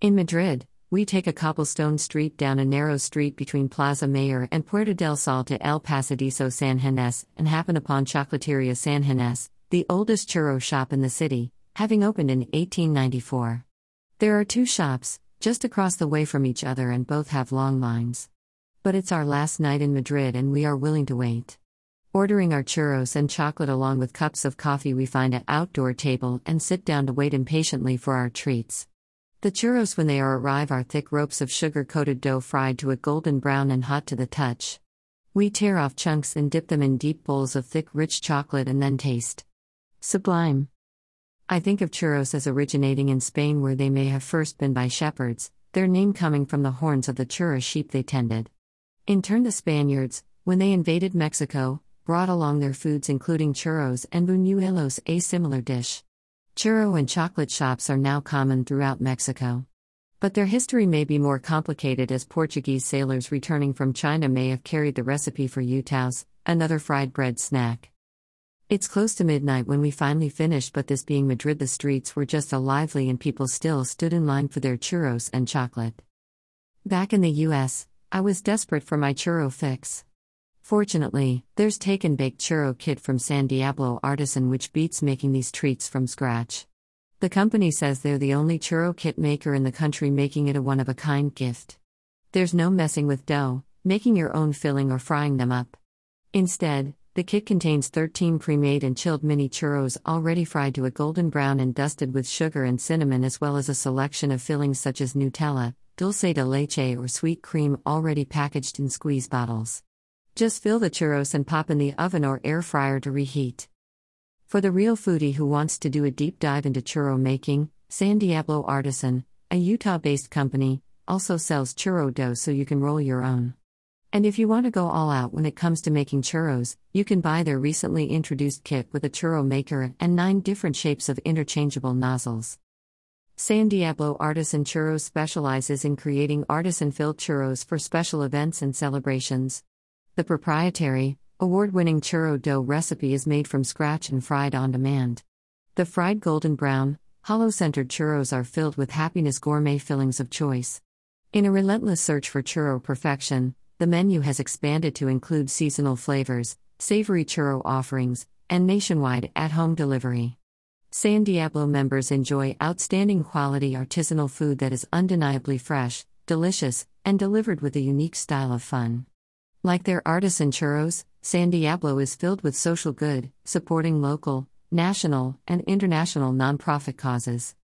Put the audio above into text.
In Madrid, we take a cobblestone street down a narrow street between Plaza Mayor and Puerta del Sol to El Pasadizo San Ginés and happen upon Chocolateria San Ginés, the oldest churro shop in the city, having opened in 1894. There are two shops, just across the way from each other, and both have long lines. But it's our last night in Madrid and we are willing to wait. Ordering our churros and chocolate along with cups of coffee, we find an outdoor table and sit down to wait impatiently for our treats. The churros, when they are arrive, are thick ropes of sugar coated dough fried to a golden brown and hot to the touch. We tear off chunks and dip them in deep bowls of thick, rich chocolate and then taste. Sublime. I think of churros as originating in Spain, where they may have first been by shepherds, their name coming from the horns of the churra sheep they tended. In turn, the Spaniards, when they invaded Mexico, brought along their foods, including churros and buñuelos, a similar dish. Churro and chocolate shops are now common throughout Mexico. But their history may be more complicated as Portuguese sailors returning from China may have carried the recipe for youtiaos, another fried bread snack. It's close to midnight when we finally finished, but this being Madrid, the streets were just lively and people still stood in line for their churros and chocolate. Back in the US, I was desperate for my churro fix. Fortunately, there's take and bake churro kit from San Diablo Artisan which beats making these treats from scratch. The company says they're the only churro kit maker in the country making it a one of a kind gift. There's no messing with dough, making your own filling or frying them up. Instead, the kit contains 13 pre-made and chilled mini churros already fried to a golden brown and dusted with sugar and cinnamon as well as a selection of fillings such as Nutella, dulce de leche or sweet cream already packaged in squeeze bottles. Just fill the churros and pop in the oven or air fryer to reheat. For the real foodie who wants to do a deep dive into churro making, San Diablo Artisan, a Utah based company, also sells churro dough so you can roll your own. And if you want to go all out when it comes to making churros, you can buy their recently introduced kit with a churro maker and nine different shapes of interchangeable nozzles. San Diablo Artisan Churros specializes in creating artisan filled churros for special events and celebrations. The proprietary, award winning churro dough recipe is made from scratch and fried on demand. The fried golden brown, hollow centered churros are filled with happiness gourmet fillings of choice. In a relentless search for churro perfection, the menu has expanded to include seasonal flavors, savory churro offerings, and nationwide at home delivery. San Diablo members enjoy outstanding quality artisanal food that is undeniably fresh, delicious, and delivered with a unique style of fun. Like their artisan churros, San Diablo is filled with social good, supporting local, national, and international nonprofit causes.